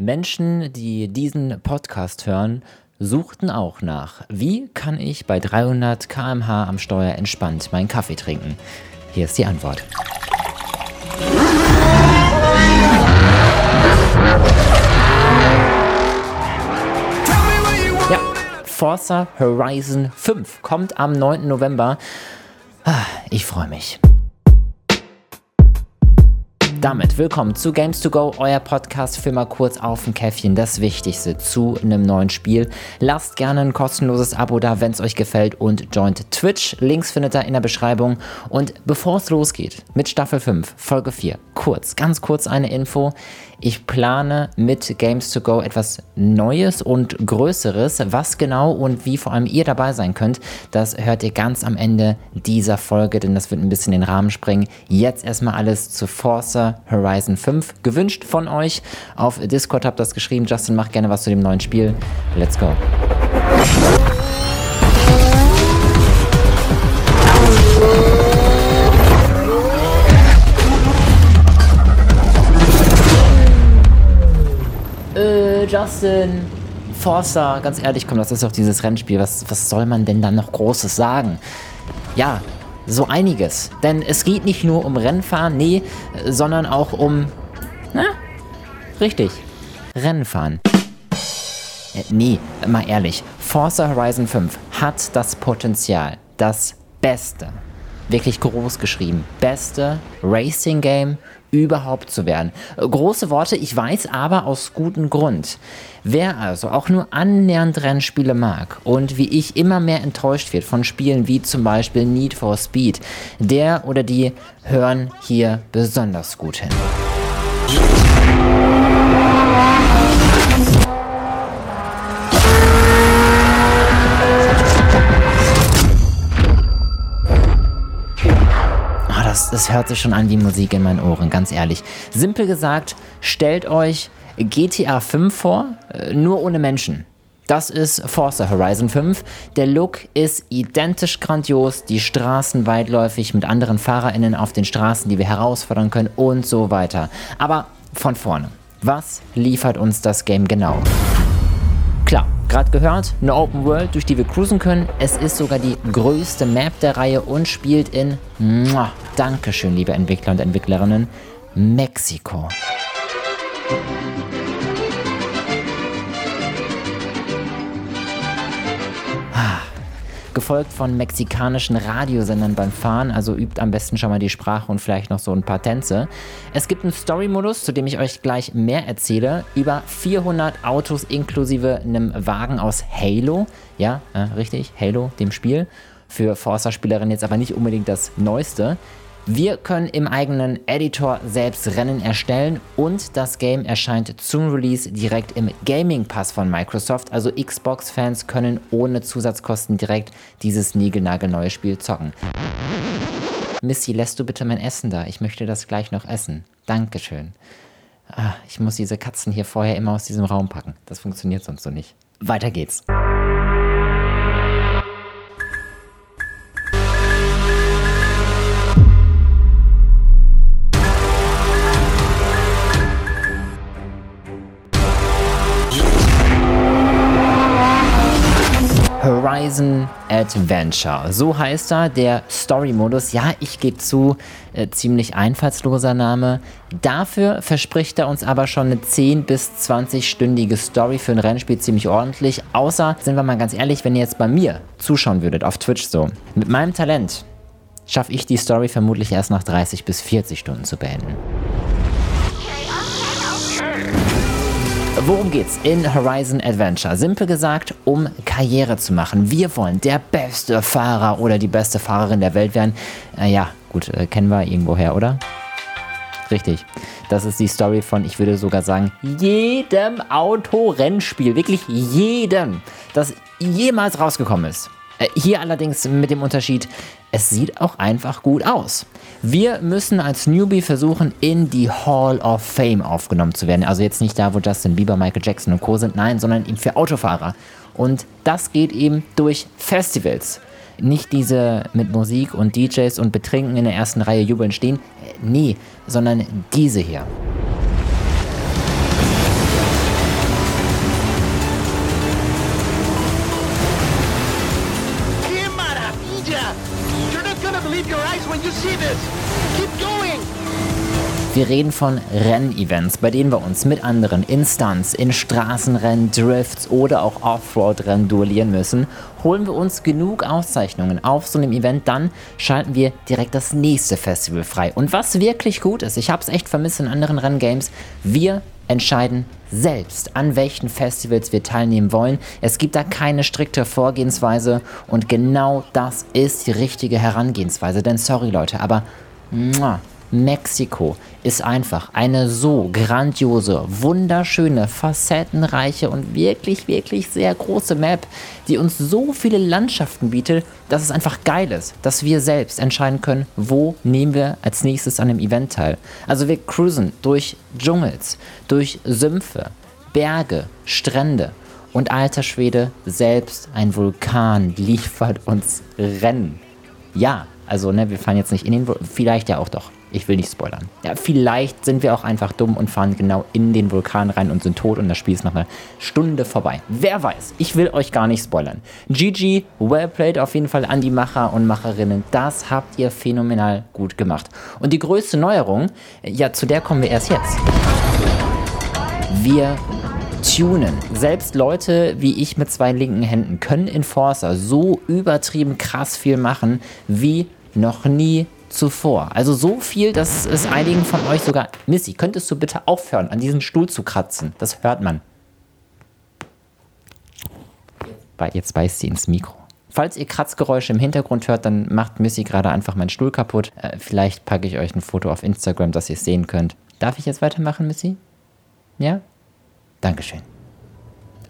Menschen, die diesen Podcast hören, suchten auch nach, wie kann ich bei 300 km/h am Steuer entspannt meinen Kaffee trinken? Hier ist die Antwort. Ja, Forza Horizon 5 kommt am 9. November. Ah, ich freue mich. Damit willkommen zu Games to Go, euer Podcast für mal kurz auf ein Käffchen, das Wichtigste zu einem neuen Spiel. Lasst gerne ein kostenloses Abo da, wenn es euch gefällt und joint Twitch. Links findet ihr in der Beschreibung. Und bevor es losgeht mit Staffel 5, Folge 4, kurz, ganz kurz eine Info. Ich plane mit Games to Go etwas Neues und Größeres. Was genau und wie vor allem ihr dabei sein könnt, das hört ihr ganz am Ende dieser Folge, denn das wird ein bisschen den Rahmen sprengen. Jetzt erstmal alles zu Forza Horizon 5. Gewünscht von euch. Auf Discord habt das geschrieben. Justin, macht gerne was zu dem neuen Spiel. Let's go. Äh, Justin, Forster, ganz ehrlich, komm, das ist doch dieses Rennspiel. Was, was soll man denn da noch Großes sagen? Ja, so einiges. Denn es geht nicht nur um Rennfahren, nee, sondern auch um. Na? Richtig. Rennfahren. Äh, nee, mal ehrlich. Forza Horizon 5 hat das Potenzial, das Beste, wirklich groß geschrieben, beste Racing Game überhaupt zu werden. Große Worte, ich weiß, aber aus gutem Grund. Wer also auch nur annähernd Rennspiele mag und wie ich immer mehr enttäuscht wird von Spielen wie zum Beispiel Need for Speed, der oder die hören hier besonders gut hin. Das hört sich schon an wie Musik in meinen Ohren, ganz ehrlich. Simpel gesagt, stellt euch GTA 5 vor, äh, nur ohne Menschen. Das ist Forza Horizon 5. Der Look ist identisch grandios, die Straßen weitläufig mit anderen FahrerInnen auf den Straßen, die wir herausfordern können und so weiter. Aber von vorne. Was liefert uns das Game genau? Gerade gehört, eine Open World, durch die wir cruisen können. Es ist sogar die größte Map der Reihe und spielt in, muah, Dankeschön, liebe Entwickler und Entwicklerinnen, Mexiko. Gefolgt von mexikanischen Radiosendern beim Fahren, also übt am besten schon mal die Sprache und vielleicht noch so ein paar Tänze. Es gibt einen Story-Modus, zu dem ich euch gleich mehr erzähle, über 400 Autos inklusive einem Wagen aus Halo, ja, äh, richtig, Halo, dem Spiel. Für Forza-Spielerinnen jetzt aber nicht unbedingt das Neueste. Wir können im eigenen Editor selbst Rennen erstellen und das Game erscheint zum Release direkt im Gaming Pass von Microsoft. Also Xbox-Fans können ohne Zusatzkosten direkt dieses niegelnagelneue Spiel zocken. Missy, lässt du bitte mein Essen da? Ich möchte das gleich noch essen. Dankeschön. Ah, ich muss diese Katzen hier vorher immer aus diesem Raum packen. Das funktioniert sonst so nicht. Weiter geht's. Horizon Adventure. So heißt er, der Story-Modus. Ja, ich gebe zu, äh, ziemlich einfallsloser Name. Dafür verspricht er uns aber schon eine 10- bis 20-stündige Story für ein Rennspiel ziemlich ordentlich. Außer, sind wir mal ganz ehrlich, wenn ihr jetzt bei mir zuschauen würdet auf Twitch so. Mit meinem Talent schaffe ich die Story vermutlich erst nach 30 bis 40 Stunden zu beenden. Worum geht's in Horizon Adventure? Simpel gesagt, um Karriere zu machen. Wir wollen der beste Fahrer oder die beste Fahrerin der Welt werden. Äh, ja, gut, äh, kennen wir irgendwoher, oder? Richtig. Das ist die Story von, ich würde sogar sagen, jedem Autorennspiel. Wirklich jedem, das jemals rausgekommen ist. Äh, hier allerdings mit dem Unterschied, es sieht auch einfach gut aus. Wir müssen als Newbie versuchen, in die Hall of Fame aufgenommen zu werden. Also jetzt nicht da, wo Justin Bieber, Michael Jackson und Co. sind, nein, sondern eben für Autofahrer. Und das geht eben durch Festivals. Nicht diese mit Musik und DJs und Betrinken in der ersten Reihe jubeln stehen. Nee, sondern diese hier. Wir reden von Rennevents, bei denen wir uns mit anderen in Stunts, in Straßenrennen, Drifts oder auch Offroad-Rennen duellieren müssen. Holen wir uns genug Auszeichnungen auf so einem Event, dann schalten wir direkt das nächste Festival frei. Und was wirklich gut ist, ich habe es echt vermisst in anderen Renngames, wir entscheiden selbst, an welchen Festivals wir teilnehmen wollen. Es gibt da keine strikte Vorgehensweise und genau das ist die richtige Herangehensweise. Denn sorry Leute, aber Mexiko ist einfach eine so grandiose, wunderschöne, facettenreiche und wirklich, wirklich sehr große Map, die uns so viele Landschaften bietet, dass es einfach geil ist, dass wir selbst entscheiden können, wo nehmen wir als nächstes an dem Event teil. Also wir cruisen durch Dschungels, durch Sümpfe, Berge, Strände und alter Schwede, selbst ein Vulkan liefert uns Rennen. Ja, also ne, wir fahren jetzt nicht in den Vulkan, vielleicht ja auch doch. Ich will nicht spoilern. Ja, vielleicht sind wir auch einfach dumm und fahren genau in den Vulkan rein und sind tot und das Spiel ist nach einer Stunde vorbei. Wer weiß, ich will euch gar nicht spoilern. GG, well played auf jeden Fall an die Macher und Macherinnen. Das habt ihr phänomenal gut gemacht. Und die größte Neuerung, ja, zu der kommen wir erst jetzt. Wir tunen. Selbst Leute wie ich mit zwei linken Händen können in Forza so übertrieben krass viel machen wie noch nie zuvor. Also so viel, dass es einigen von euch sogar. Missy, könntest du bitte aufhören, an diesen Stuhl zu kratzen? Das hört man. Jetzt beißt sie ins Mikro. Falls ihr Kratzgeräusche im Hintergrund hört, dann macht Missy gerade einfach meinen Stuhl kaputt. Äh, vielleicht packe ich euch ein Foto auf Instagram, dass ihr es sehen könnt. Darf ich jetzt weitermachen, Missy? Ja? Dankeschön.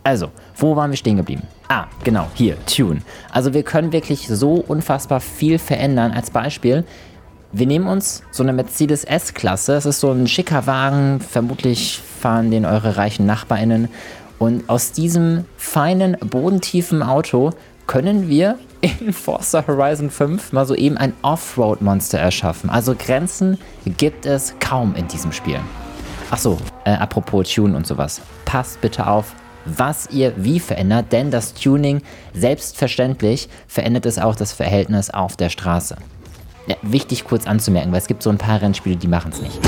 Also, wo waren wir stehen geblieben? Ah, genau, hier, Tune. Also wir können wirklich so unfassbar viel verändern. Als Beispiel, wir nehmen uns so eine Mercedes S-Klasse. Es ist so ein schicker Wagen. Vermutlich fahren den eure reichen NachbarInnen. Und aus diesem feinen, bodentiefen Auto können wir in Forza Horizon 5 mal so eben ein Offroad-Monster erschaffen. Also Grenzen gibt es kaum in diesem Spiel. Achso, äh, apropos Tune und sowas. Passt bitte auf, was ihr wie verändert, denn das Tuning selbstverständlich verändert es auch das Verhältnis auf der Straße. Ja, wichtig kurz anzumerken, weil es gibt so ein paar Rennspiele, die machen es nicht.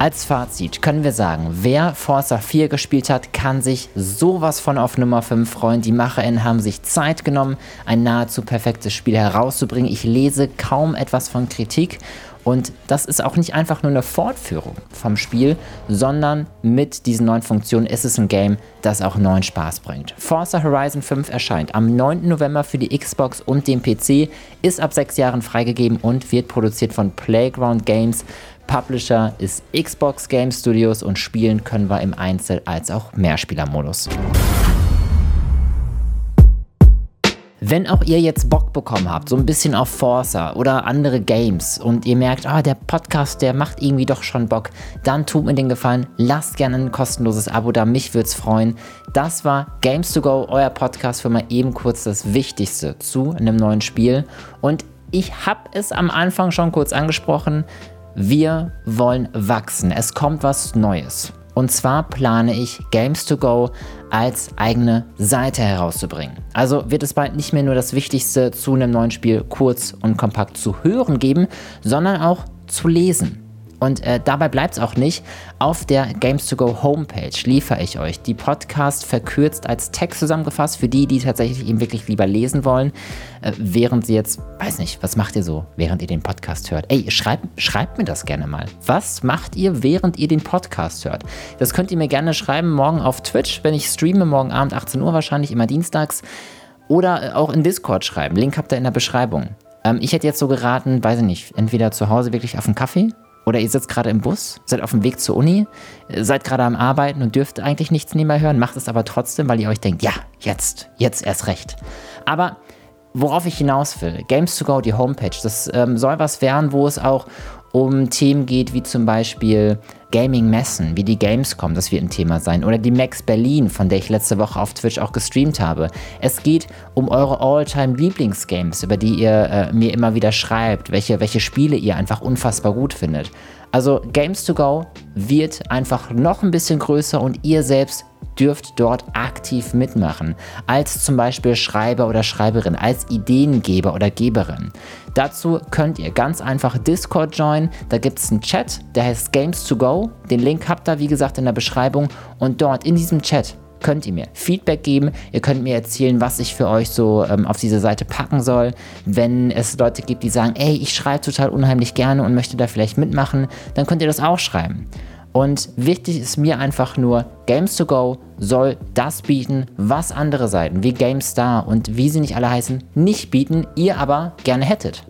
Als Fazit können wir sagen, wer Forza 4 gespielt hat, kann sich sowas von auf Nummer 5 freuen. Die MacherInnen haben sich Zeit genommen, ein nahezu perfektes Spiel herauszubringen. Ich lese kaum etwas von Kritik und das ist auch nicht einfach nur eine Fortführung vom Spiel, sondern mit diesen neuen Funktionen ist es ein Game, das auch neuen Spaß bringt. Forza Horizon 5 erscheint am 9. November für die Xbox und den PC, ist ab sechs Jahren freigegeben und wird produziert von Playground Games. Publisher ist Xbox Game Studios und spielen können wir im Einzel- als auch Mehrspielermodus. Wenn auch ihr jetzt Bock bekommen habt, so ein bisschen auf Forza oder andere Games und ihr merkt, ah, der Podcast, der macht irgendwie doch schon Bock, dann tut mir den Gefallen, lasst gerne ein kostenloses Abo da, mich würde es freuen. Das war Games to Go, euer Podcast für mal eben kurz das Wichtigste zu einem neuen Spiel. Und ich habe es am Anfang schon kurz angesprochen, wir wollen wachsen. Es kommt was Neues. Und zwar plane ich Games to Go als eigene Seite herauszubringen. Also wird es bald nicht mehr nur das Wichtigste zu einem neuen Spiel kurz und kompakt zu hören geben, sondern auch zu lesen. Und äh, dabei bleibt es auch nicht. Auf der Games to Go Homepage liefere ich euch die Podcast verkürzt als Text zusammengefasst für die, die tatsächlich eben wirklich lieber lesen wollen, äh, während sie jetzt, weiß nicht, was macht ihr so, während ihr den Podcast hört? Ey, schreibt, schreibt mir das gerne mal. Was macht ihr, während ihr den Podcast hört? Das könnt ihr mir gerne schreiben morgen auf Twitch, wenn ich streame, morgen Abend 18 Uhr wahrscheinlich, immer dienstags. Oder äh, auch in Discord schreiben. Link habt ihr in der Beschreibung. Ähm, ich hätte jetzt so geraten, weiß ich nicht, entweder zu Hause wirklich auf einen Kaffee oder ihr sitzt gerade im Bus, seid auf dem Weg zur Uni, seid gerade am Arbeiten und dürft eigentlich nichts nebenbei hören, macht es aber trotzdem, weil ihr euch denkt, ja, jetzt, jetzt erst recht. Aber worauf ich hinaus will, Games to Go, die Homepage, das ähm, soll was werden, wo es auch um Themen geht, wie zum Beispiel Gaming-Messen wie die Gamescom, das wird ein Thema sein. Oder die Max Berlin, von der ich letzte Woche auf Twitch auch gestreamt habe. Es geht um eure All-Time-Lieblingsgames, über die ihr äh, mir immer wieder schreibt, welche, welche Spiele ihr einfach unfassbar gut findet. Also Games to Go wird einfach noch ein bisschen größer und ihr selbst dürft dort aktiv mitmachen. Als zum Beispiel Schreiber oder Schreiberin, als Ideengeber oder Geberin. Dazu könnt ihr ganz einfach Discord joinen. Da gibt es einen Chat, der heißt Games to Go. Den Link habt ihr, wie gesagt, in der Beschreibung. Und dort in diesem Chat könnt ihr mir Feedback geben. Ihr könnt mir erzählen, was ich für euch so ähm, auf diese Seite packen soll. Wenn es Leute gibt, die sagen, ey, ich schreibe total unheimlich gerne und möchte da vielleicht mitmachen, dann könnt ihr das auch schreiben. Und wichtig ist mir einfach nur, Games to Go soll das bieten, was andere Seiten wie GameStar und wie sie nicht alle heißen, nicht bieten, ihr aber gerne hättet.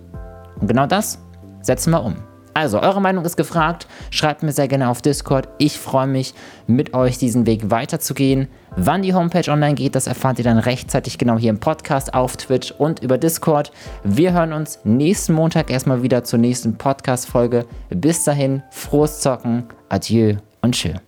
Und genau das setzen wir um. Also, eure Meinung ist gefragt. Schreibt mir sehr gerne auf Discord. Ich freue mich, mit euch diesen Weg weiterzugehen. Wann die Homepage online geht, das erfahrt ihr dann rechtzeitig genau hier im Podcast, auf Twitch und über Discord. Wir hören uns nächsten Montag erstmal wieder zur nächsten Podcast-Folge. Bis dahin, frohes Zocken, adieu und tschüss.